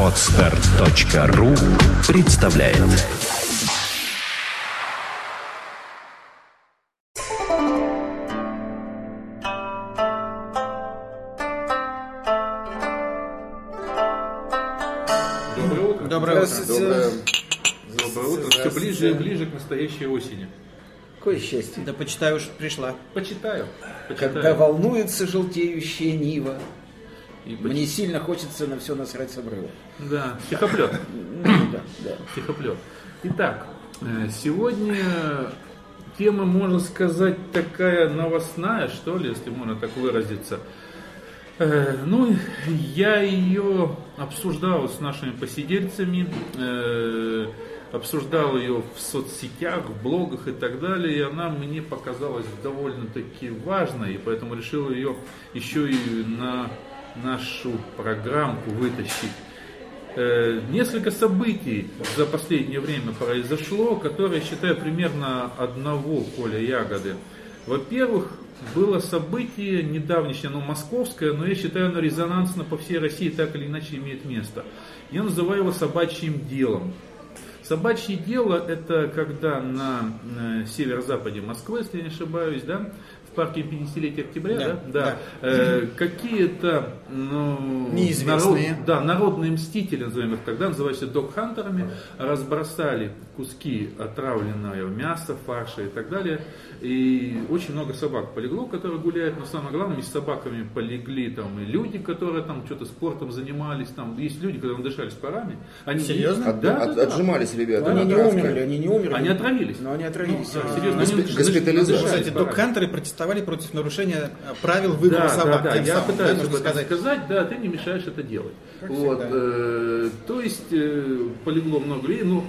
Отстар.ру представляет Доброе утро. Доброе утро. Доброе. Доброе утро. Все ближе и ближе к настоящей осени. Какое счастье. Да почитай уж пришла. Почитаю. Почитаю. Когда волнуется желтеющая нива, И мне сильно хочется на все насрать с обрыва. Да, стихоплет. Ну, да, да. Стихоплет. Итак, э, сегодня тема, можно сказать, такая новостная, что ли, если можно так выразиться. Э, Ну, я ее обсуждал с нашими посидельцами, э, обсуждал ее в соцсетях, в блогах и так далее, и она мне показалась довольно-таки важной, и поэтому решил ее еще и на нашу программку вытащить. Э, Несколько событий за последнее время произошло, которые, считаю, примерно одного поля ягоды. Во-первых, было событие недавнешнее, оно московское, но я считаю, оно резонансно по всей России так или иначе имеет место. Я называю его собачьим делом. Собачье дело это когда на э, северо-западе Москвы, если я не ошибаюсь, да, в парке 50-летия октября, да, Да, да, э, какие-то ну, Неизвестные. народ- да, народные мстители, назовем их тогда, называются док-хантерами, разбросали куски отравленного мяса, фарша и так далее. И очень много собак полегло, которые гуляют, но самое главное, вместе с собаками полегли там и люди, которые там что-то спортом занимались, там есть люди, которые надышались парами. Они, Серьезно? Да, да, От- да. отжимались ребята. Они не умерли, они не умерли. Они отравились. Но они отравились. А, серьезно, Госпи- они госпитализация. Кстати, док-хантеры протестовали против нарушения э, правил выбора Да, собак. да, да, тем я самым, пытаюсь да, об этом сказать. сказать, да, ты не мешаешь это делать. Как вот, всегда. э, то есть э, полегло много людей, но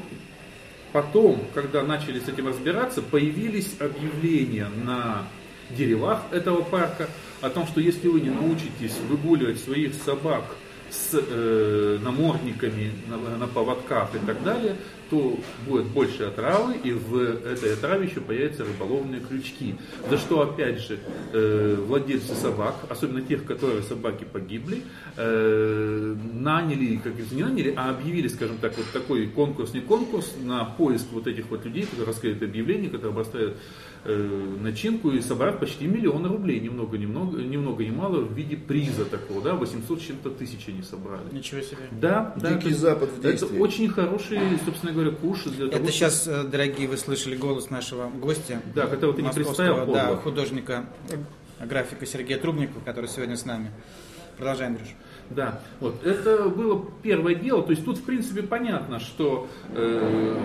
потом, когда начали с этим разбираться, появились объявления на деревах этого парка о том, что если вы не научитесь выгуливать своих собак с э, намордниками на, на поводках и так далее, то будет больше отравы, и в этой отраве еще появятся рыболовные крючки. За что, опять же, э, владельцы собак, особенно тех, которые собаки погибли, э, наняли, как не наняли, а объявили, скажем так, вот такой конкурс, не конкурс, на поиск вот этих вот людей, которые раскрыли это объявление, которые обрастают э, начинку и собрав почти миллион рублей, ни много, ни много, ни много, ни мало, в виде приза такого, да, 800 с чем-то тысяч они собрали. Ничего себе. Да, да. Дикий это- Запад в Это действии. очень хороший, собственно говоря, куш для того, Это чтобы- сейчас, э, дорогие, вы слышали голос нашего гостя. Да, которого ты не представил, Да, художника, э, графика Сергея Трубникова, который сегодня с нами. Продолжай, Андрюш. Да, вот это было первое дело. То есть тут, в принципе, понятно, что э,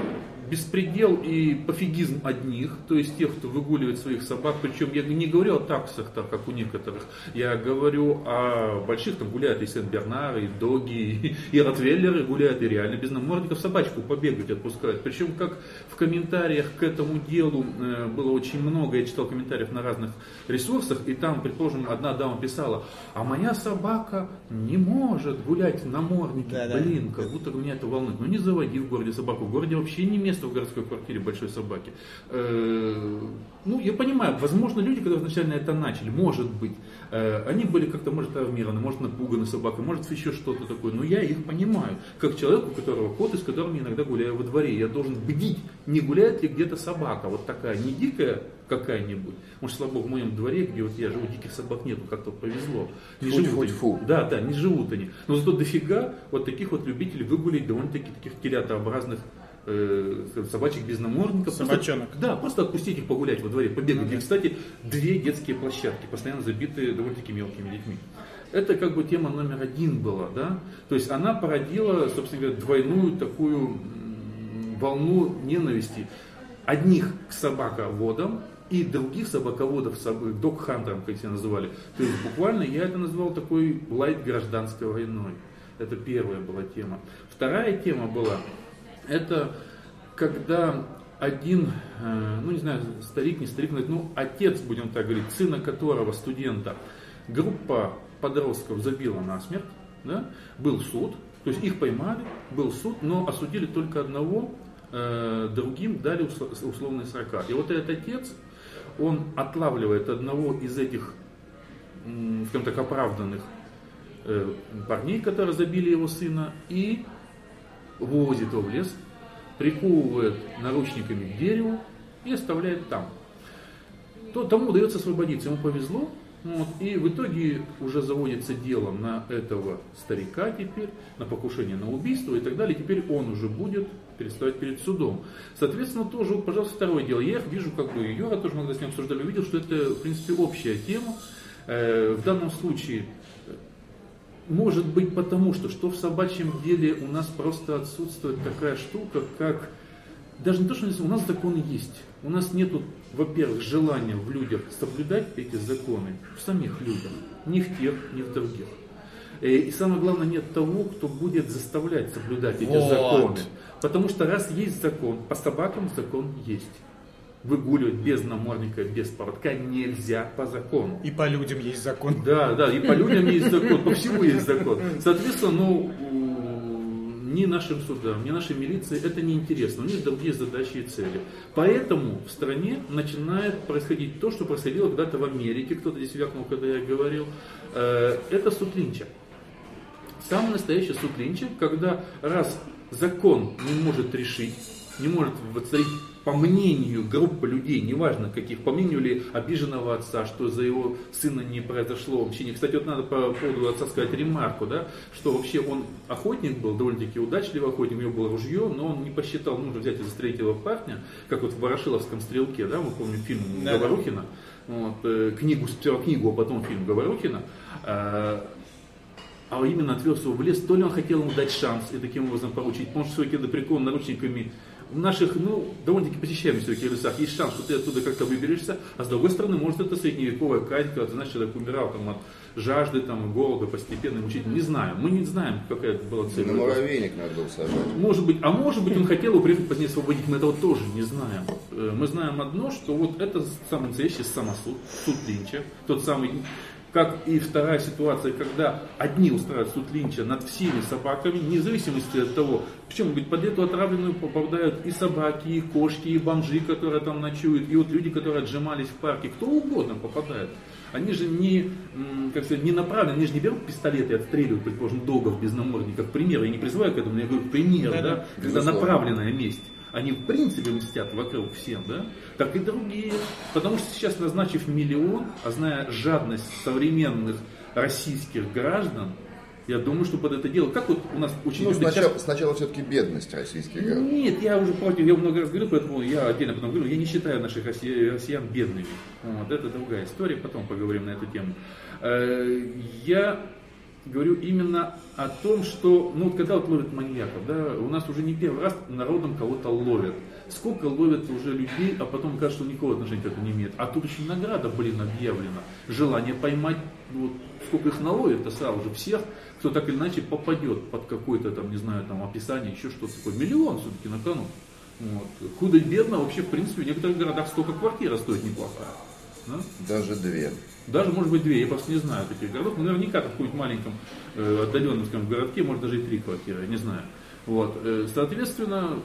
беспредел и пофигизм одних, то есть тех, кто выгуливает своих собак, причем я не говорю о таксах, так как у некоторых, я говорю о больших, там гуляют и Сен-Бернары, и Доги, и, и Ротвейлеры гуляют, и реально без намордников собачку побегать отпускают. Причем, как в комментариях к этому делу э, было очень много, я читал комментариев на разных ресурсах, и там, предположим, одна дама писала, а моя собака не может гулять в наморднике, Да-да. блин, как будто меня это волнует. Ну не заводи в городе собаку, в городе вообще не место в городской квартире большой собаки. Э, Ну, я понимаю, возможно, люди, которые изначально это начали, может быть, э, они были как-то, может, травмированы, может, напуганы собакой, может, еще что-то такое. Но я их понимаю, как человек, у которого кот, и с которым я иногда гуляю во дворе. Я должен бдить, не гуляет ли где-то собака, вот такая, не дикая какая-нибудь. Может, слава богу, в моем дворе, где вот я живу, диких собак нету, как-то повезло. Не Фу, живут фу, они. фу. Да, да, не живут они. Но зато дофига вот таких вот любителей выгулить довольно-таки таких телятообразных э, собачек без намордников. Просто- Собачонок. да, просто отпустить их погулять во дворе, побегать. Ну да. И, кстати, две детские площадки, постоянно забитые довольно-таки мелкими детьми. Это как бы тема номер один была, да. То есть она породила, собственно говоря, двойную такую волну ненависти. Одних к собаководам и других собаководов, соб- док-хантерам, как себя называли. То есть буквально я это назвал такой лайт гражданской войной. Это первая была тема. Вторая тема была, это когда один, э, ну не знаю, старик, не старик, ну отец, будем так говорить, сына которого, студента, группа подростков забила насмерть, да, был суд, то есть их поймали, был суд, но осудили только одного, э, другим дали усло- условные срока. И вот этот отец, он отлавливает одного из этих, скажем так, оправданных э, парней, которые забили его сына, и вывозит его в лес, приковывает наручниками к дереву и оставляет там. То, тому удается освободиться, ему повезло, вот, и в итоге уже заводится дело на этого старика теперь, на покушение на убийство и так далее. Теперь он уже будет переставать перед судом. Соответственно, тоже, вот, пожалуйста, второе дело. Я их вижу, как бы, Юра тоже, когда с ним обсуждали, увидел, что это, в принципе, общая тема. Э, в данном случае, может быть, потому что, что в собачьем деле у нас просто отсутствует такая штука, как даже не то, что у нас законы есть. У нас нет, во-первых, желания в людях соблюдать эти законы, в самих людях, ни в тех, ни в других. Э, И самое главное, нет того, кто будет заставлять соблюдать эти Вот. законы. Потому что раз есть закон, по собакам закон есть. Выгуливать без намордника, без поводка нельзя по закону. И по людям есть закон. Да, да, и по людям есть закон, по всему есть закон. Соответственно, ну, ни нашим судам, ни нашей милиции это не интересно. У них другие задачи и цели. Поэтому в стране начинает происходить то, что происходило когда-то в Америке, кто-то здесь вякнул, когда я говорил. Э, Это суд Линча. Самый настоящий суд Линча, когда раз закон не может решить, не может воцарить по мнению группы людей, неважно каких, по мнению ли обиженного отца, что за его сына не произошло вообще не. Кстати, вот надо по поводу отца сказать ремарку, да, что вообще он охотник был, довольно-таки удачливый охотник, у него было ружье, но он не посчитал нужно взять и застрелить его парня, как вот в Ворошиловском стрелке, да, мы помним фильм Да-да. Говорухина, вот, э, книгу, сперва книгу, а потом фильм Говорухина, э, а именно отвез его в лес, то ли он хотел ему дать шанс и таким образом поручить, потому что все-таки прикован наручниками в наших, ну, довольно-таки посещаемых все-таки лесах есть шанс, что ты оттуда как-то выберешься, а с другой стороны, может, это средневековая казнь, когда, знаешь, человек умирал там от жажды, там, голода, постепенно, мучительно, не знаю, мы не знаем, какая это была цель. На муравейник надо было сажать. Может быть, а может быть он хотел его приехать позднее освободить, мы этого тоже не знаем. Э, Мы знаем одно, что вот это самый настоящий самосуд, суд Линча, тот самый, как и вторая ситуация, когда одни устраивают суд Линча над всеми собаками, вне зависимости от того, причем ведь под эту отравленную попадают и собаки, и кошки, и бомжи, которые там ночуют, и вот люди, которые отжимались в парке, кто угодно попадает. Они же не, как сказать, не направлены, они же не берут пистолеты и отстреливают, предположим, догов без намордников. Пример, я не призываю к этому, я говорю пример, Да-да, да, когда безусловно. направленная месть. Они в принципе мстят вокруг всем, да? Так и другие. Потому что сейчас, назначив миллион, а зная жадность современных российских граждан, я думаю, что под это дело, как вот у нас очень Ну, сначала, сейчас- сначала все-таки бедность российских граждан. нет, я уже против, я много раз говорю, поэтому я отдельно потом говорю, я не считаю наших россия- россиян бедными. Вот, это другая история, потом поговорим на эту тему. Э, Я говорю именно о том, что, ну, вот когда вот ловят маньяков, да, у нас уже не первый раз народом кого-то ловят. Сколько ловят уже людей, а потом кажется, что никакого отношения к этому не имеет. А тут еще награда, блин, объявлена. Желание поймать, ну, вот, сколько их наловят-то сразу же всех, кто так или иначе попадет под какое-то там, не знаю, там описание, еще что-то такое. Миллион все-таки на кону. Вот. Худо-бедно вообще, в принципе, в некоторых городах столько квартира стоит неплохая. Да? Даже две. Даже, может быть, две. Я просто не знаю таких городов. Но наверняка там в каком-нибудь маленьком э, отдаленном скажем, городке может даже и три квартиры, я не знаю. Вот. Э, соответственно,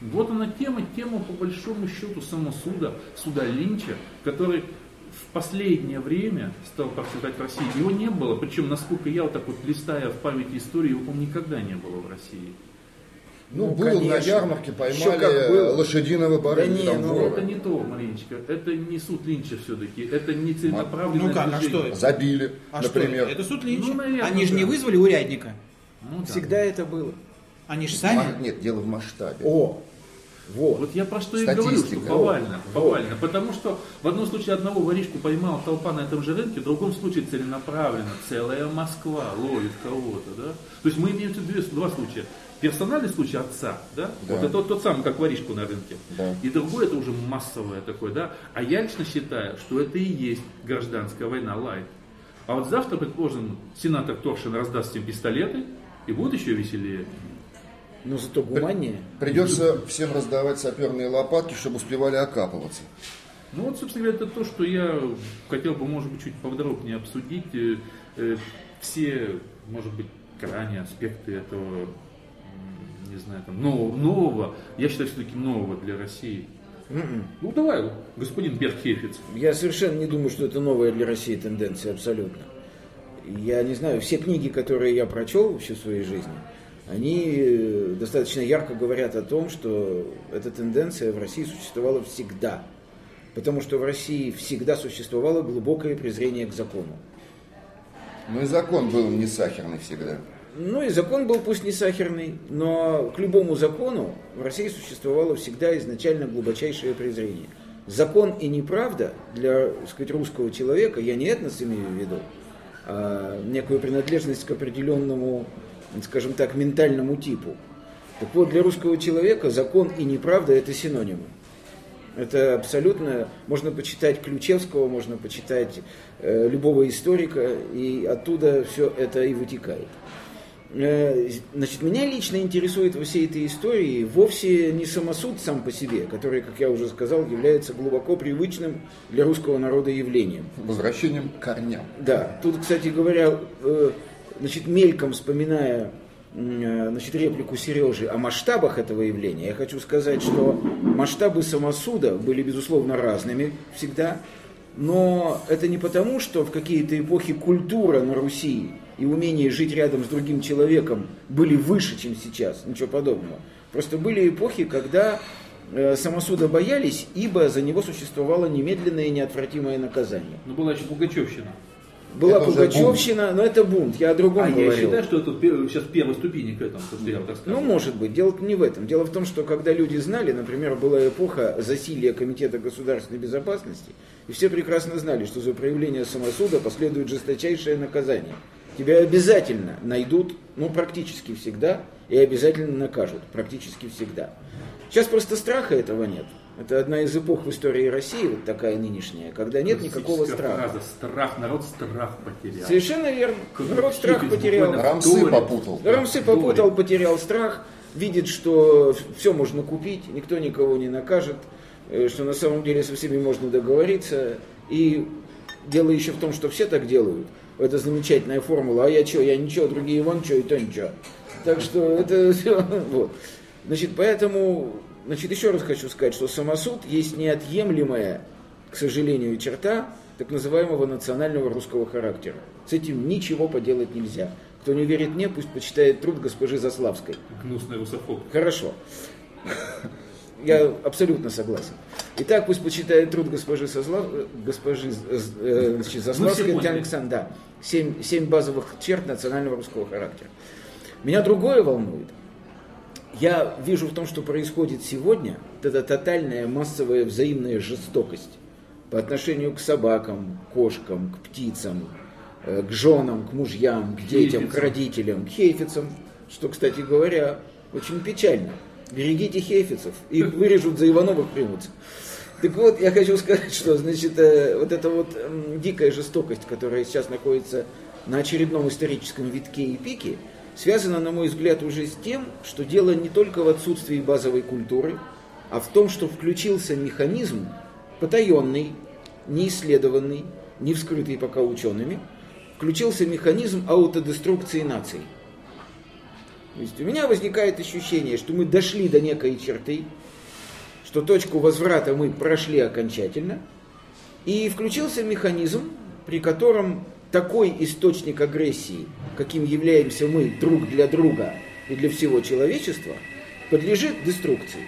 вот она тема, тема по большому счету самосуда, суда Линча, который в последнее время стал процветать в России. Его не было, причем, насколько я вот так вот листая в памяти истории, его, по-моему, никогда не было в России. Ну, Ну, был на конечно. ярмарке, Ещё как поймали было. лошадиного барыга. Да не, там ну. Это не то, Мариночка, это не суд Линча все-таки, это не целенаправленное Ну как, а движение. что это? Забили, А что например. это? Это суд Линча. Ну, наверное, Они же не да. вызвали урядника. Ну да. Всегда это было. Они же сами. Нет, дело в масштабе. О, вот. Вот я про что и говорю, что Статистика. повально, Вот. повально. Потому что в одном случае одного воришку поймала толпа на этом же рынке, в другом случае целенаправленно целая Москва ловит кого-то, да. То есть мы имеем в виду две- два случая. Персональный случай отца, да, Да. вот это тот, тот самый, как воришку на рынке. Да. И другой это уже массовое такое, да. А я лично считаю, что это и есть гражданская война лайт. А вот завтра, предположим, сенатор Торшин раздаст всем пистолеты, и будет еще веселее. Но зато гуманнее. Придется всем раздавать саперные лопатки, чтобы успевали окапываться. Ну вот, собственно говоря, это то, что я хотел бы, может быть, чуть подробнее обсудить. Э, э, Все, может быть, крайние аспекты этого, не знаю, там, нового, нового, я считаю, все-таки нового для России. М-м. Ну давай, господин Бергхефиц. Я совершенно не думаю, что это новая для России тенденция, абсолютно. Я не знаю, все книги, которые я прочел всю свою жизнь, они э, достаточно ярко говорят о том, что эта тенденция в России существовала всегда. Потому что в России всегда существовало глубокое презрение к закону. Ну и закон был не сахарный всегда. Ну и закон был пусть не сахарный, но к любому закону в России существовало всегда изначально глубочайшее презрение. Закон и неправда для так сказать, русского человека, я не этнос имею в виду, а некую принадлежность к определенному, скажем так, ментальному типу. Так вот, для русского человека закон и неправда это синонимы. Это абсолютно, можно почитать Ключевского, можно почитать э, любого историка, и оттуда все это и вытекает. Э, значит, меня лично интересует во всей этой истории вовсе не самосуд сам по себе, который, как я уже сказал, является глубоко привычным для русского народа явлением. Возвращением к корням. Да, тут, кстати говоря, э, значит, мельком вспоминая э, значит, реплику Сережи о масштабах этого явления, я хочу сказать, что масштабы самосуда были, безусловно, разными всегда, но это не потому, что в какие-то эпохи культура на Руси и умение жить рядом с другим человеком были выше, чем сейчас, ничего подобного. Просто были эпохи, когда э, самосуда боялись, ибо за него существовало немедленное и неотвратимое наказание. Ну, была еще Пугачевщина. Была Это Пугачевщина, но это бунт, я о другом А я говорил. считаю, что это сейчас первые ступени к этому, то, что я так Ну, может быть. Дело не в этом. Дело в том, что когда люди знали, например, была эпоха засилия Комитета государственной безопасности, и все прекрасно знали, что за проявление самосуда последует жесточайшее наказание. Тебя обязательно найдут, ну, практически всегда, и обязательно накажут, практически всегда. Сейчас просто страха этого нет. Это одна из эпох в истории России, вот такая нынешняя, когда нет никакого страха. фраза «страх», народ страх потерял. Совершенно верно. Как Народ страх потерял. Рамсы попутал. Рамсы попутал, потерял страх, видит, что все можно купить, никто никого не накажет, э, что на самом деле со всеми можно договориться. И дело еще в том, что все так делают. Это замечательная формула. А я что, я ничего, другие вон что, и то ничего. Так что это все. Вот. Значит, поэтому, значит, еще раз хочу сказать, что самосуд есть неотъемлемая, к сожалению, черта так называемого национального русского характера. С этим ничего поделать нельзя. Кто не верит мне, пусть почитает труд госпожи Заславской. Гнусный русофоб. Хорошо. Я абсолютно согласен. Итак, пусть почитает труд госпожи, Созлав... госпожи э, значит, Заславской, Александровны, да. Семь, семь базовых черт национального русского характера. Меня другое волнует. Я вижу в том, что происходит сегодня, эта тотальная массовая взаимная жестокость по отношению к собакам, кошкам, к птицам, э, к женам, к мужьям, к детям, к родителям, к хейфицам, что, кстати говоря, очень печально. Берегите хейфицев, их вырежут, за Ивановых примутся. Так вот, я хочу сказать, что, значит, э, вот эта вот дикая жестокость, которая сейчас находится на очередном историческом витке и пике, связана, на мой взгляд, уже с тем, что дело не только в отсутствии базовой культуры, а в том, что включился механизм потаенный, неисследованный, не вскрытый пока учеными, включился механизм аутодеструкции наций. То есть у меня возникает ощущение, что мы дошли до некой черты, что точку возврата мы прошли окончательно, и включился механизм, при котором такой источник агрессии, каким являемся мы друг для друга и для всего человечества, подлежит деструкции.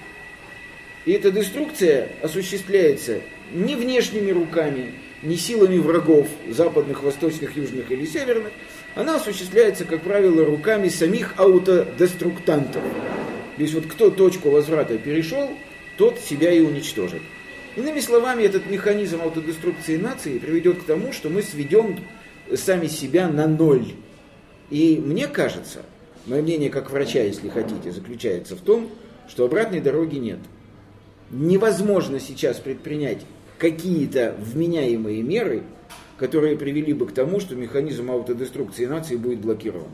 И эта деструкция осуществляется не внешними руками, не силами врагов, западных, восточных, южных или северных, она осуществляется, как правило, руками самих аутодеструктантов. То есть вот кто точку возврата перешел, тот себя и уничтожит. Иными словами, этот механизм аутодеструкции нации приведет к тому, что мы сведем сами себя на ноль. И мне кажется, мое мнение как врача, если хотите, заключается в том, что обратной дороги нет. Невозможно сейчас предпринять какие-то вменяемые меры, которые привели бы к тому, что механизм аутодеструкции нации будет блокирован.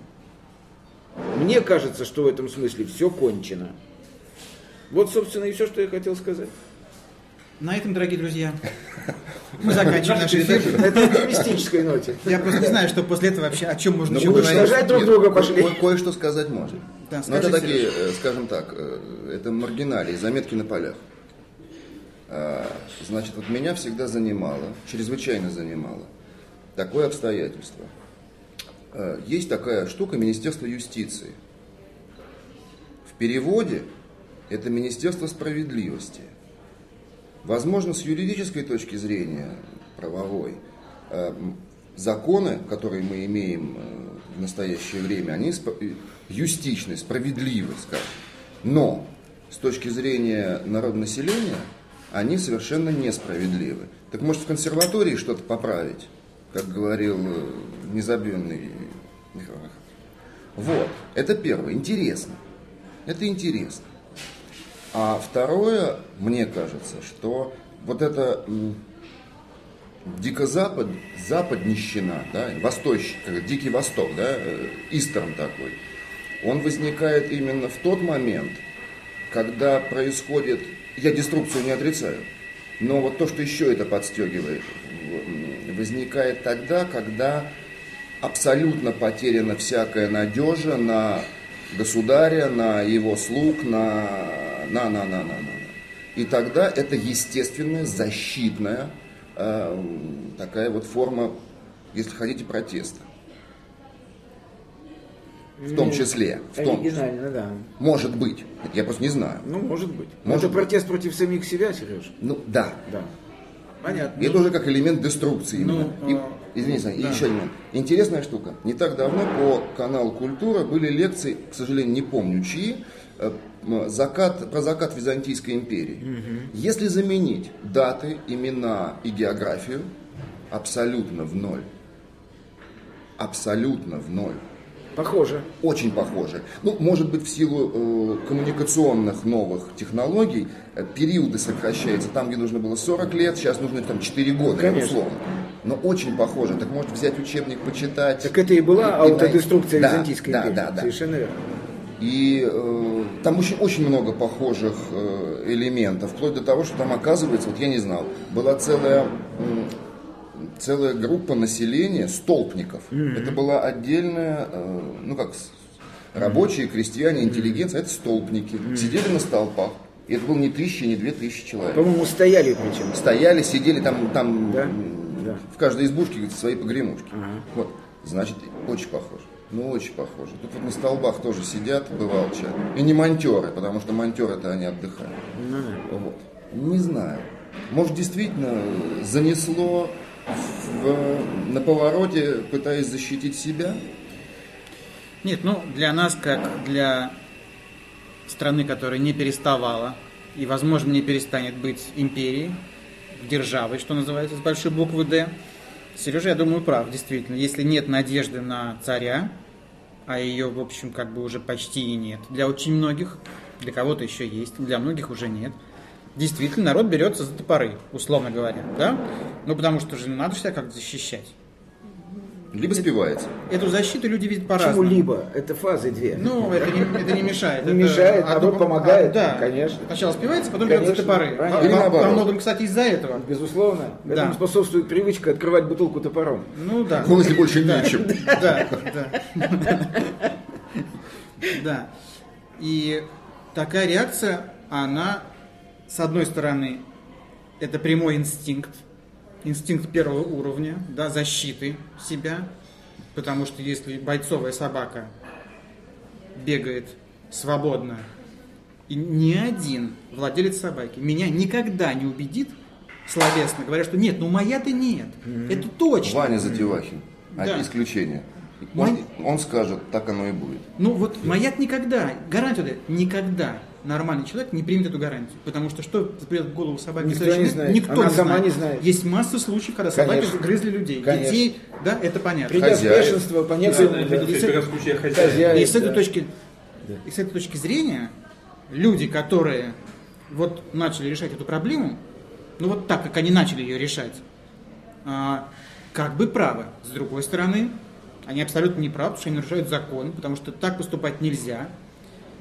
Мне кажется, что в этом смысле все кончено. Вот, собственно, и все, что я хотел сказать. На этом, дорогие друзья, мы заканчиваем наш эфир. На этой оптимистической ноте. Я просто не знаю, что после этого вообще, о чем можно Ну, еще говорить. уничтожать друг друга пошли. Ко- Кое-что сказать можем. Да, Но это скажи, такие, э, скажем так, э, это маргиналии, заметки на полях. А, Значит, вот меня всегда занимало, чрезвычайно занимало, такое обстоятельство. э, есть такая штука Министерство юстиции. В переводе это Министерство справедливости. Возможно, с юридической точки зрения, правовой, м, законы, которые мы имеем э, в настоящее время, они э, юстичны, справедливы, скажем. Но с точки зрения народонаселения они совершенно несправедливы. Так может в консерватории что-то поправить, как говорил э, незабвенный Михаил. Вот, это первое, интересно. Это интересно. А второе, мне кажется, что вот это дикозапад, западнищина, да, восточь, дикий восток, да, э, истерн такой, он возникает именно в тот момент, когда происходит, я деструкцию не отрицаю, но вот то, что еще это подстегивает, возникает тогда, когда абсолютно потеряна всякая надежа на государя, на его слуг, на на на на на на. И тогда это естественная защитная э, такая вот форма, если хотите, протеста. В том числе. В том, Оригинально, да. может быть. Я просто не знаю. Ну, может быть. Может это протест против самих себя, Сереж. Ну да. Да. Понятно. Это уже как элемент деструкции. Ну, а, И- извините, Саня, и да. еще один момент. Интересная штука. Не так давно по каналу Культура были лекции, к сожалению, не помню чьи, э, закат, про закат Византийской империи. Если заменить даты, имена и географию, абсолютно в ноль. Абсолютно в ноль. Похоже. Очень похоже. Ну, может быть, в силу э, коммуникационных новых технологий э, периоды сокращаются. Там, где нужно было 40 лет, сейчас нужно там 4 года, Конечно. условно. Но очень похоже. Так может взять учебник, почитать. Так это и была И- и аутодеструкция найти. Византийской да, империи. Да, да, да. Совершенно верно. И э, там очень, очень много похожих э, элементов, вплоть до того, что там оказывается, вот я не знал, была целая, м, целая группа населения, столпников. Это была отдельная, э, ну как, рабочие, крестьяне, интеллигенция, это столпники. Сидели на столпах. И это было не тысяча, не две тысячи человек. По-моему, стояли причем. Стояли, сидели там, там Да? Да. в каждой избушке говорит, свои погремушки. Вот. Значит, очень похоже. Ну, очень похоже. Тут вот на столбах тоже сидят, бывалча. И не монтеры, потому что монтеры-то они отдыхают. Вот. Не знаю. Может, действительно занесло в- на повороте, пытаясь защитить себя? Нет, ну для нас, как для страны, которая не переставала и, возможно, не перестанет быть империей, державой, что называется, с большой буквы «Д», Сережа, я думаю, прав, действительно. Если нет надежды на царя, а ее, в общем, как бы уже почти и нет, для очень многих, для кого-то еще есть, для многих уже нет, действительно народ берется за топоры, условно говоря, да? Ну, потому что же надо себя как-то защищать. Либо спивается. Эту защиту люди видят по-разному. Почему-либо? Это фазы две. Ну, это не, это не мешает. Не мешает, наоборот, помогает, а, да, конечно. Сначала спивается, потом Конечно, берет за топоры. Или во- наоборот. Во многом, кстати, из-за этого. Безусловно. Да. Этому способствует привычка открывать бутылку топором. Ну да. Ну, если больше нечем. Да, да. Да. И такая реакция, она, с одной стороны, это прямой инстинкт, инстинкт первого уровня, да, защиты себя, потому что если бойцовая собака бегает свободно, и ни один владелец собаки меня никогда не убедит, словесно говоря, что нет, ну моя-то нет, это точно. Ваня Затевахин. Да. Одни исключения. Вань- Он, он скажет, так оно и будет. Ну вот маяк никогда, гарантию дает, никогда нормальный человек не примет эту гарантию. Потому что что придет в голову собаки? Никто не знает. Никто Она не сама знает. не знает. Есть масса случаев, когда собаки Конечно. грызли людей, Конечно. детей, да, это понятно. Придя в бешенство по Я некоторым... видел, да, раз в случае хозяина. Хозяин. И с этой да. точки, и с этой точки зрения люди, которые вот начали решать эту проблему, ну вот так, как они начали ее решать, а, как бы правы. С другой стороны, они абсолютно не правы, потому что они нарушают закон, потому что так поступать нельзя.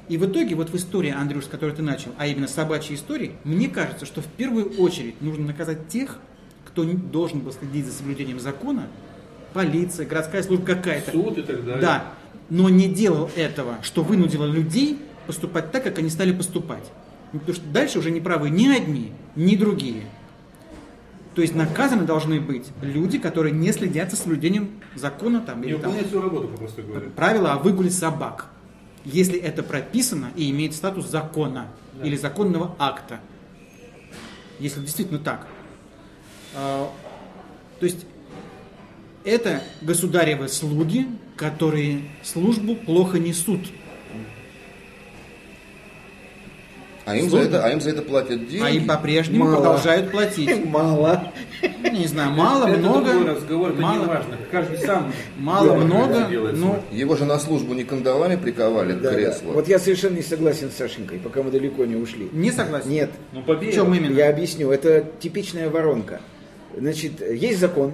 И в итоге, вот в истории, Андрюш, с которой ты начал, а именно собачьей истории, мне кажется, что в первую очередь нужно наказать тех, кто должен был следить за соблюдением закона, полиция, городская служба какая-то. Суд и так далее. Да, но не делал этого, что вынудило людей поступать так, как они стали поступать. Потому что дальше уже не правы ни одни, ни другие. То есть наказаны должны быть люди, которые не следят за соблюдением закона там, Не или там, работу, попросту говоря. правила о выгуле собак. Если это прописано и имеет статус закона или законного акта. Если действительно так. А, То есть это государевы слуги, которые службу плохо несут. А им, за это, а им за это платят деньги. А им по-прежнему Мало. продолжают платить. Мало. Не знаю, мало, это много. другой разговор, это мало, не важно. Каждый сам мало, много. Ну, Его же на службу не кандалами приковали к Да, да. креслу. Вот я совершенно не согласен с Сашенькой, пока мы далеко не ушли. не согласен. Нет, Ну, В победа. чем именно? я объясню. Это типичная воронка. Значит, есть закон,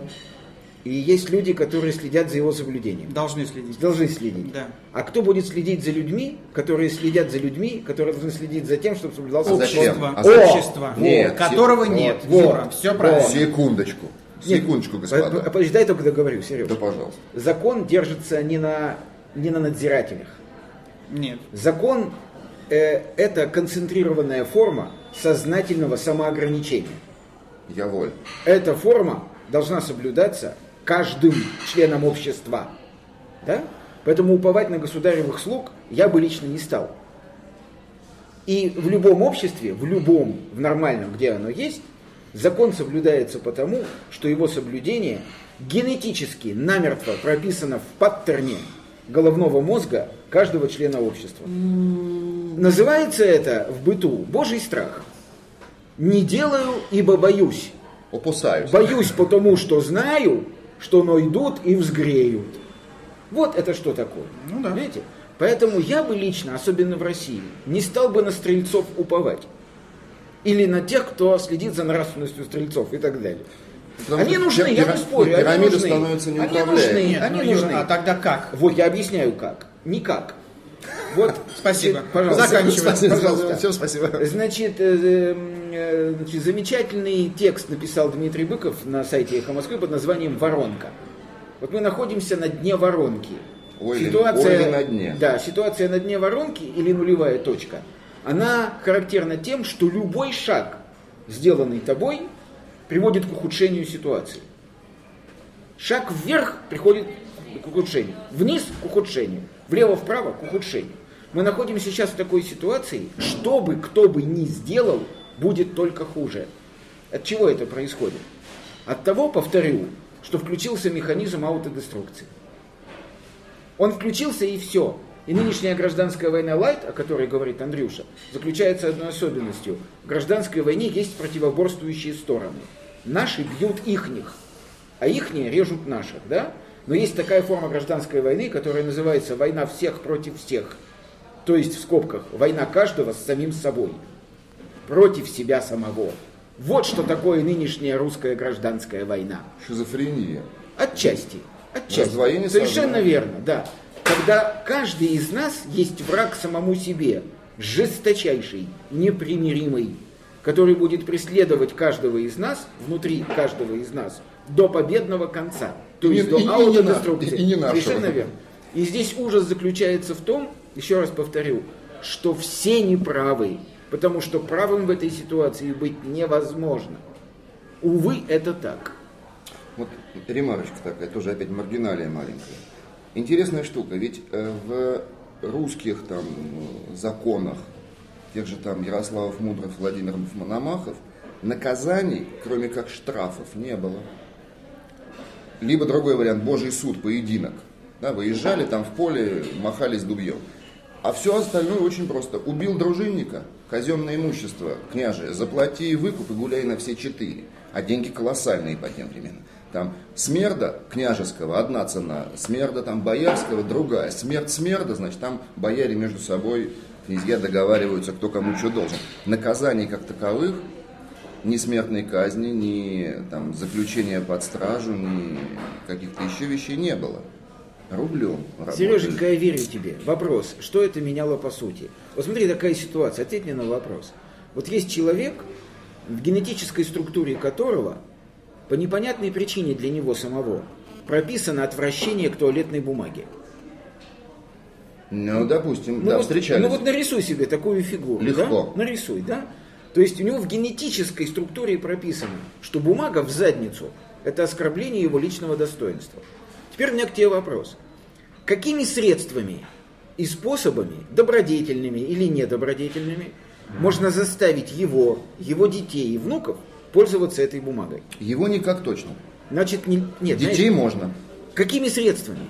и есть люди, которые следят за его соблюдением. Должны следить. Должны следить. Да. А кто будет следить за людьми, которые следят за людьми, которые должны следить за тем, чтобы соблюдался А? Общество, А зачем? общество, Нет, которого все- нет. вот, Юра, вот, все правильно. Секундочку. Нет, Секундочку, по- господа. по- Подожди, дай только договорю, Сереж. Да, пожалуйста. Закон держится не на, не на надзирателях. Нет. Закон э, это концентрированная форма сознательного самоограничения. Я воль. Эта форма должна соблюдаться каждым членом общества. Да? Поэтому уповать на государевых слуг я бы лично не стал. И в любом обществе, в любом, в нормальном, где оно есть, закон соблюдается потому, что его соблюдение генетически намертво прописано в паттерне головного мозга каждого члена общества. Называется это в быту Божий страх. Не делаю, ибо боюсь. Опасаюсь. Боюсь, потому что знаю, что найдут и взгреют. Вот это что такое. Ну да. Видите? Поэтому я бы лично, особенно в России, не стал бы на стрельцов уповать. Или на тех, кто следит за нравственностью стрельцов и так далее. Потому они нужны, я не спорю, они пирамида нужны. становится Они неуправляемой. нужны, Нет, они ну, нужны. а тогда как? Вот я объясняю как. Никак. Вот, Спасибо. Пожалуйста. Заканчиваем. Спасибо. Пожалуйста. Всем спасибо. Значит, э, э, значит, замечательный текст написал Дмитрий Быков на сайте «Эхо Москвы» под названием «Воронка». Вот мы находимся на дне воронки. Ой, ли- ой, на дне. Да, ситуация на дне воронки или нулевая точка, она характерна тем, что любой шаг, сделанный тобой, приводит к ухудшению ситуации. Шаг вверх приходит к ухудшению, вниз к ухудшению, влево-вправо к ухудшению. Мы находимся сейчас в такой ситуации, что бы кто бы ни сделал, будет только хуже. От чего это происходит? От того, повторю, что включился механизм аутодеструкции. Он включился и все. И нынешняя гражданская война Лайт, о которой говорит Андрюша, заключается одной особенностью. В гражданской войне есть противоборствующие стороны. Наши бьют ихних, а ихние режут наших, да? Но есть такая форма гражданской войны, которая называется война всех против всех. То есть, в скобках, война каждого с самим собой. Против себя самого. Вот что такое нынешняя русская гражданская война. Шизофрения. Отчасти. Отчасти. Раздвоение Совершенно сознания. верно, да. Когда каждый из нас есть враг самому себе, жесточайший, непримиримый, который будет преследовать каждого из нас, внутри каждого из нас, до победного конца. То И есть не- до и- и аутодеструкции. на- и не нашего. Совершенно верно. И здесь ужас заключается в том, еще раз повторю, что все неправы, потому что правым в этой ситуации быть невозможно. Увы, это так. Вот ремарочка такая, тоже опять маргиналия маленькая. Интересная штука, ведь э, в русских там э, законах, тех же там Ярославов Мудров, Владимиров Мономахов, наказаний, кроме как штрафов, не было. Либо другой вариант, Божий суд, поединок. Да, выезжали там в поле, махались дубьем. А все остальное очень просто. Убил дружинника, казенное имущество, княже, заплати выкуп и гуляй на все четыре. А деньги колоссальные по тем временам. Там смерда княжеского одна цена, смерда там боярского другая. Смерть смерда, значит, там бояре между собой, князья договариваются, кто кому что должен. Наказаний как таковых, ни смертной казни, ни там, заключения под стражу, ни каких-то еще вещей не было. Рублем работали. Сереженька, я верю тебе. Вопрос, что это меняло по сути? Вот смотри, такая ситуация, ответь мне на вопрос. Вот есть человек, в генетической структуре которого, по непонятной причине для него самого, прописано отвращение к туалетной бумаге. Ну, допустим, Ну да, вот, встречались. ну вот нарисуй себе такую фигуру. Легко. да? Нарисуй, да? То То есть у него в генетической структуре прописано, что бумага в задницу – это оскорбление его личного достоинства. Теперь у меня к тебе вопрос. Какими средствами и способами, добродетельными или недобродетельными, можно заставить его, его детей и внуков пользоваться этой бумагой? Его никак точно. Значит, не, нет, Детей знаешь, можно. какими средствами?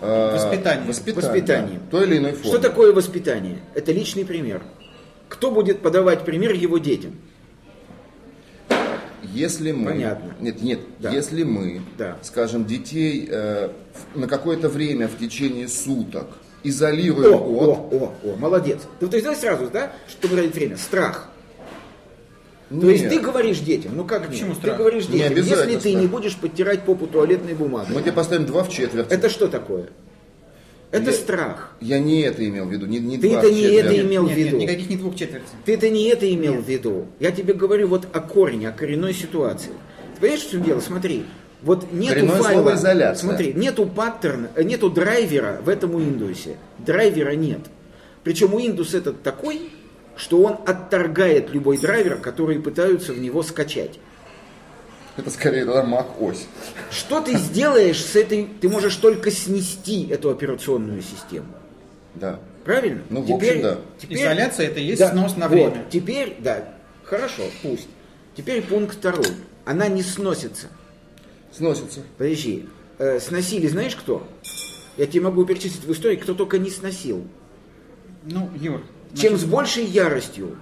Воспитание. Воспитание. Воспитанием. да, той или иной форме. Что такое воспитание? Это личный пример. Кто будет подавать пример его детям? Если мы, Понятно. нет, нет, Да. если мы, Да. скажем, детей э, на какое-то время в течение суток О, изолируем от, о, о, о, молодец. Ты, то есть давай сразу, да, что говорит время? Страх. То Нет. есть ты говоришь детям, ну как Почему нет? Ты страх? говоришь Не детям, если ты не будешь подтирать попу туалетной бумагой, мы тебе поставим два в четверть. это что такое? Это Я- страх. Я не это имел в виду, не, не Ты это не четверть. это имел в Нет, нет, виду. никаких не двух четвертей. Ты это не это имел в виду. Я тебе говорю вот о корне, о коренной ситуации. Ты понимаешь, в чем дело? Смотри. Вот нету Коренное файла, слово смотри, нету паттерна, э, нету драйвера в этом Windows. Драйвера нет. Причем Windows этот такой, что он отторгает любой драйвер, который пытаются в него скачать. Это скорее тогда Mac ось. Что ты сделаешь с этой, ты можешь только снести эту операционную систему. Да. Правильно? Ну, в общем, да. теперь- Изоляция это и есть Да, снос на вот, время. Теперь, да, хорошо, пусть. Теперь пункт второй. Она не сносится. Сносится. Подожди, э, сносили знаешь кто? Я тебе могу перечислить в истории, кто только не сносил. Ну, Юр. Чем с большей яростью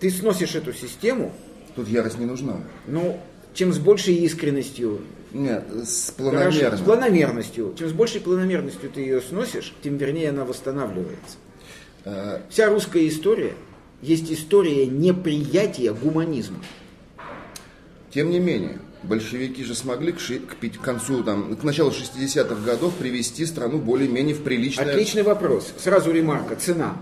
ты сносишь эту систему, Тут ярость не нужна. ну, чем с большей искренностью, Нет, с хорошо, планомерно. с планомерностью, чем с большей планомерностью ты ее сносишь, тем вернее она восстанавливается. Э, Вся русская история есть история неприятия гуманизма. Тем не менее, большевики же смогли к, ши- к к концу, там, к началу 60-х годов привести страну более-менее в приличное... Отличный вопрос. Сразу ремарка. Цена.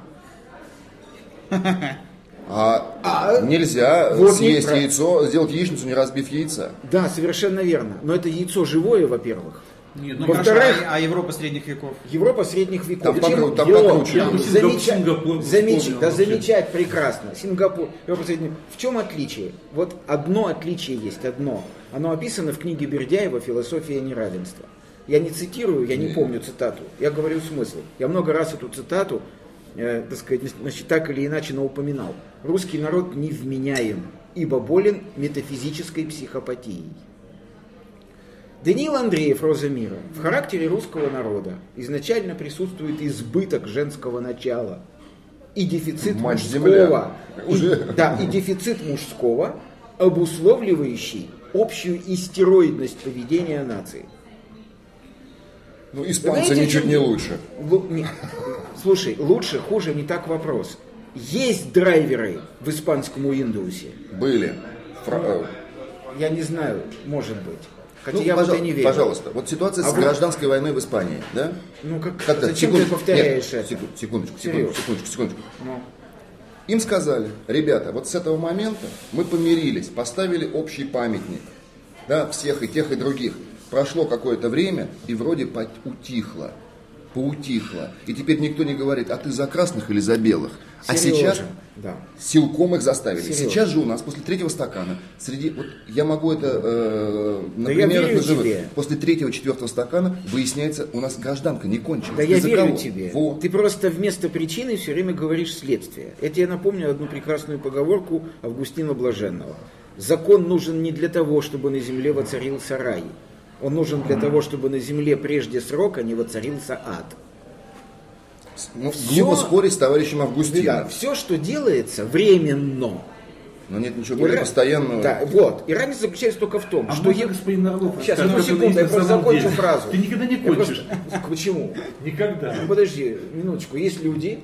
А, А, нельзя вот съесть не яйцо, сделать яичницу, не разбив яйца. Да, совершенно верно. Но это яйцо живое, во-первых. Нет, ну, Во-вторых- а, а Европа средних веков? Европа средних веков. Там покру- там покруче. Я бы замеча- Сингапур- Сингапур замеч- Да замечать прекрасно. Сингапур, Европа средних В чем отличие? Вот одно отличие есть, одно. Оно описано в книге Бердяева «Философия неравенства». Я не цитирую, я не помню цитату. Я говорю смысл. Я много раз эту цитату, э, так сказать, значит, так или иначе наупоминал. Русский народ невменяем, ибо болен метафизической психопатией. Даниил Андреев, «Роза мира». В характере русского народа изначально присутствует избыток женского начала и дефицит Мать-земля. мужского. И, да, и дефицит мужского, обусловливающий общую истероидность поведения нации. Ну, испанцы Знаете, ничуть не лучше. Лу- не- Слушай, лучше, хуже, не так вопрос. Есть драйверы в испанском Windows? Были. Фра- э, Я не знаю, может быть. Хотя ну, я в это пожал- не верю. Пожалуйста, вот ситуация А с вы- гражданской войной в Испании, да? Ну как, Когда? зачем Секунду- ты повторяешь Нет, это? секунд- секундочку, секундочку, секундочку, секундочку. Ну. Им сказали, ребята, вот с этого момента мы помирились, поставили общий памятник, да, всех и тех, и других. Прошло какое-то время, и вроде утихло, поутихло. И теперь никто не говорит, а ты за красных или за белых? А Сережа, сейчас Да. силком их заставили. Сережа. Сейчас же у нас после третьего стакана, среди, вот я могу это э, на Да я примерах тебе. после третьего, четвертого стакана выясняется, у нас гражданка не кончилась. Да Ты я верю кого? тебе. Вот. Ты просто вместо причины все время говоришь следствие. Я тебе напомню одну прекрасную поговорку Августина Блаженного. Закон нужен не для того, чтобы на земле воцарился рай. Он нужен для того, чтобы на земле прежде срока не воцарился ад. Ну, Всё- глупо спорить с товарищем Да, Августином. все, что делается, временно. Но нет ничего более ра- постоянного. Да, вот. И разница заключается только в том, А что... е- господин Орлов, Сейчас, одну секунду, я просто закончу деле? фразу. Ты никогда не Я кончишь. просто- Почему? Никогда. Ну подожди, минуточку. Есть люди,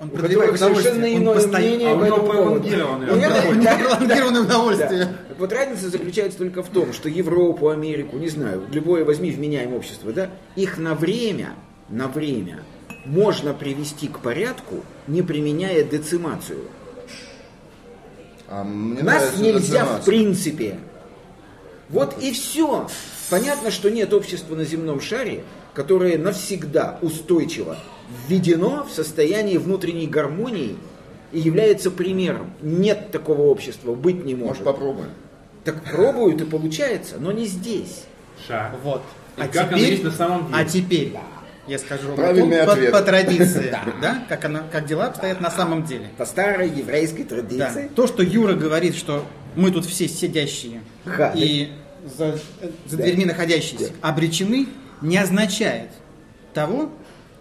Он у продлевает которых совершенно иное мнение а по этому поводу. пролонгированное Ну, удовольствие. да, Пролонгированное удовольствие. Вот разница заключается только в том, что Европу, Америку, не знаю, любое возьми вменяемое общество, да, их на время, на время можно привести к порядку, не применяя децимацию. А мне Нас нельзя в принципе. Вот и все. Понятно, что нет общества на земном шаре, которое навсегда устойчиво введено в состоянии внутренней гармонии и является примером. Нет такого общества, быть не Может, может. попробуем? Так пробуют и получается, но не здесь. Шаг. Вот. И как оно есть на самом деле. А теперь я скажу Правильный по, ответ. по традиции, да, как, она, как дела обстоят на самом деле. По старой еврейской Да. традиции. То, что Юра говорит, что мы тут все сидящие Ха, и за, за дверьми находящиеся обречены, не означает того,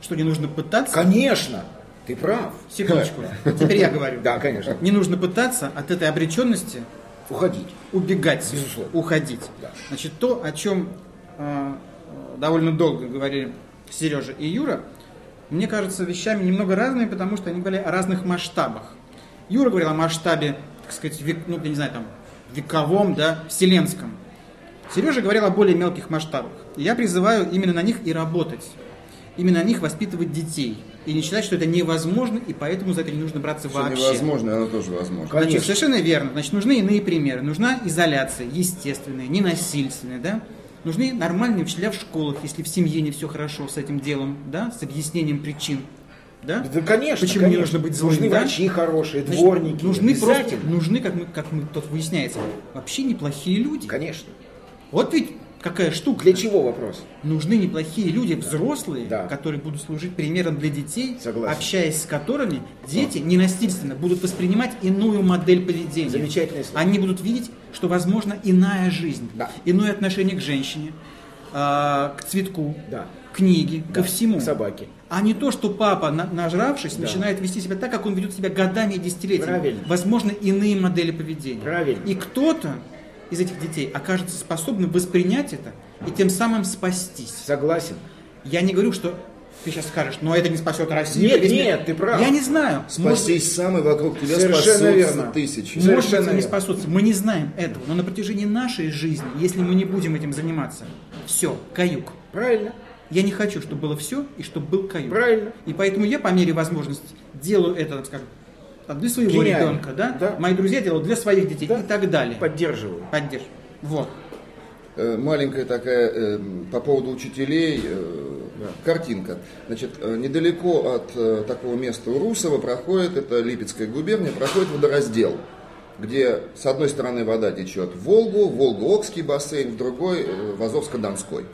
что не нужно пытаться. Конечно, ты прав. Секундочку. Теперь я говорю. Да, конечно. Не нужно пытаться от этой обреченности Уходить. убегать, Безусловно. уходить. Да. Значит, то, о чем э, довольно долго говорили Сережа и Юра, мне кажется, вещами немного разными, потому что они говорили о разных масштабах. Юра говорил о масштабе, так сказать, век- ну, я не знаю, там, вековом, да, вселенском. Сережа говорил о более мелких масштабах. И я призываю именно на них и работать. Именно на них воспитывать детей. И не считать, что это невозможно, и поэтому за это не нужно браться Что вообще. невозможно, оно тоже возможно. Конечно. Значит, совершенно верно. Значит, нужны иные примеры. Нужна изоляция, естественная, ненасильственная, да? Нужны нормальные учителя в школах, если в семье не все хорошо с этим делом, да, с объяснением причин, да? Да, конечно. Почему не конечно. нужно быть злым, Нужны да? врачи хорошие, Значит, дворники. нужны просто, нужны, как мы, как мы тут выясняется, вообще неплохие люди. Конечно. Вот ведь какая штука. Для чего вопрос? Нужны неплохие люди, взрослые, Да. которые будут служить примером для детей, Согласен. общаясь с которыми дети ненасильственно будут воспринимать иную модель поведения. Замечательное слово. Они будут видеть, что возможна иная жизнь, Да. иное отношение к женщине, а, к цветку, Да. к книге, Да, ко всему. к собаке. А не то, что папа, на- нажравшись, Да. начинает вести себя так, как он ведет себя годами и десятилетиями. Правильно. Возможно, иные модели поведения. Правильно. И кто-то из этих детей окажется способным воспринять это и тем самым спастись. Согласен. Я не говорю, что ты сейчас скажешь, но это не спасет Россию. Нет, весь мир». нет, ты прав. Я не знаю. Спастись сам и вокруг тебя Совершенно верно. тысячи. Может, может Совершенно быть, не верно. спасутся. Мы не знаем этого. Но на протяжении нашей жизни, если мы не будем этим заниматься, все, каюк. Правильно. Я не хочу, чтобы было все и чтобы был каюк. Правильно. И поэтому я по мере возможности делаю это, так скажем, для своего Гениально. ребенка, да? Да. Мои друзья делают для своих детей Да. и так далее. Поддерживаю. Поддерживаю. Вот. Э, маленькая такая э, по поводу учителей э, картинка. Значит, недалеко от такого места у Русова проходит, это Липецкая губерния, проходит водораздел, где с одной стороны вода течет в Волгу, Волго-Окский бассейн, в другой в Азовско-Донской.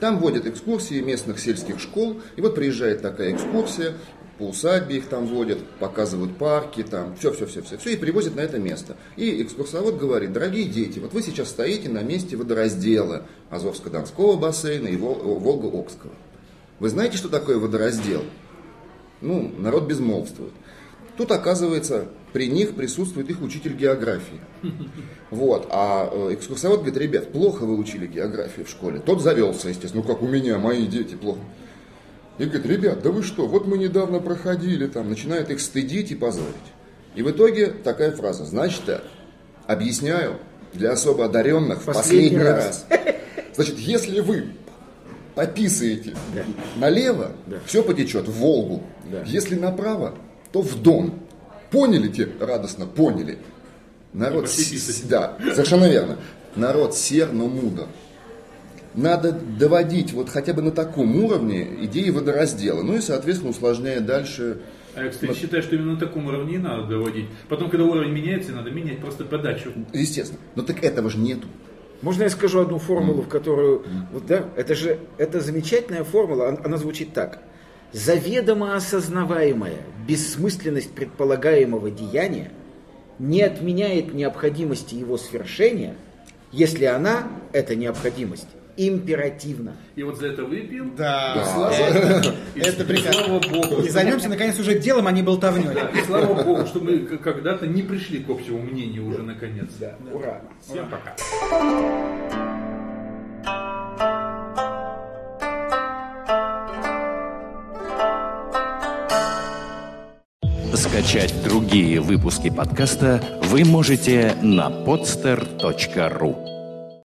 Там водят экскурсии местных сельских школ, и вот приезжает такая экскурсия, по усадьбе их там водят, показывают парки, там все-все-все-все, все, и привозят на это место. И экскурсовод говорит, дорогие дети, вот вы сейчас стоите на месте водораздела Азовско-Донского бассейна и Вол- Волго-Окского. Вы знаете, что такое водораздел? Ну, народ безмолвствует. Тут, оказывается, при них присутствует их учитель географии. Вот. А э, экскурсовод говорит, ребят, плохо вы учили географию в школе. Тот завелся, естественно. Ну, как у меня, мои дети плохо. И говорит, ребят, да вы что, вот мы недавно проходили там. Начинает их стыдить и позорить. И в итоге такая фраза. Значит так, объясняю для особо одаренных в Последний последний раз. раз. Значит, если вы пописаете налево, все потечет в Волгу. Да. Если направо, то в Дон. Поняли те? Радостно поняли. Народ, с- да, совершенно верно. Народ сер, но мудр. Надо доводить вот хотя бы на таком уровне идеи водораздела. Ну и, соответственно, усложняя дальше. А я, кстати, считаю, что именно на таком уровне и надо доводить. Потом, когда уровень меняется, надо менять просто подачу. Естественно. Но так этого же нету. Можно я скажу одну формулу, в которую... Вот, да, это же это замечательная формула, он- она звучит так. Заведомо осознаваемая бессмысленность предполагаемого деяния не отменяет необходимости его свершения, если она, эта необходимость, императивна. И вот за это выпьем. Да. И, Это и прекрасно. слава Богу. И займемся, наконец, уже делом, а не болтовней. Да, и слава Богу, что мы когда-то не пришли к общему мнению уже наконец. Да, ура. Всем пока. Скачать другие выпуски подкаста вы можете на podster.ru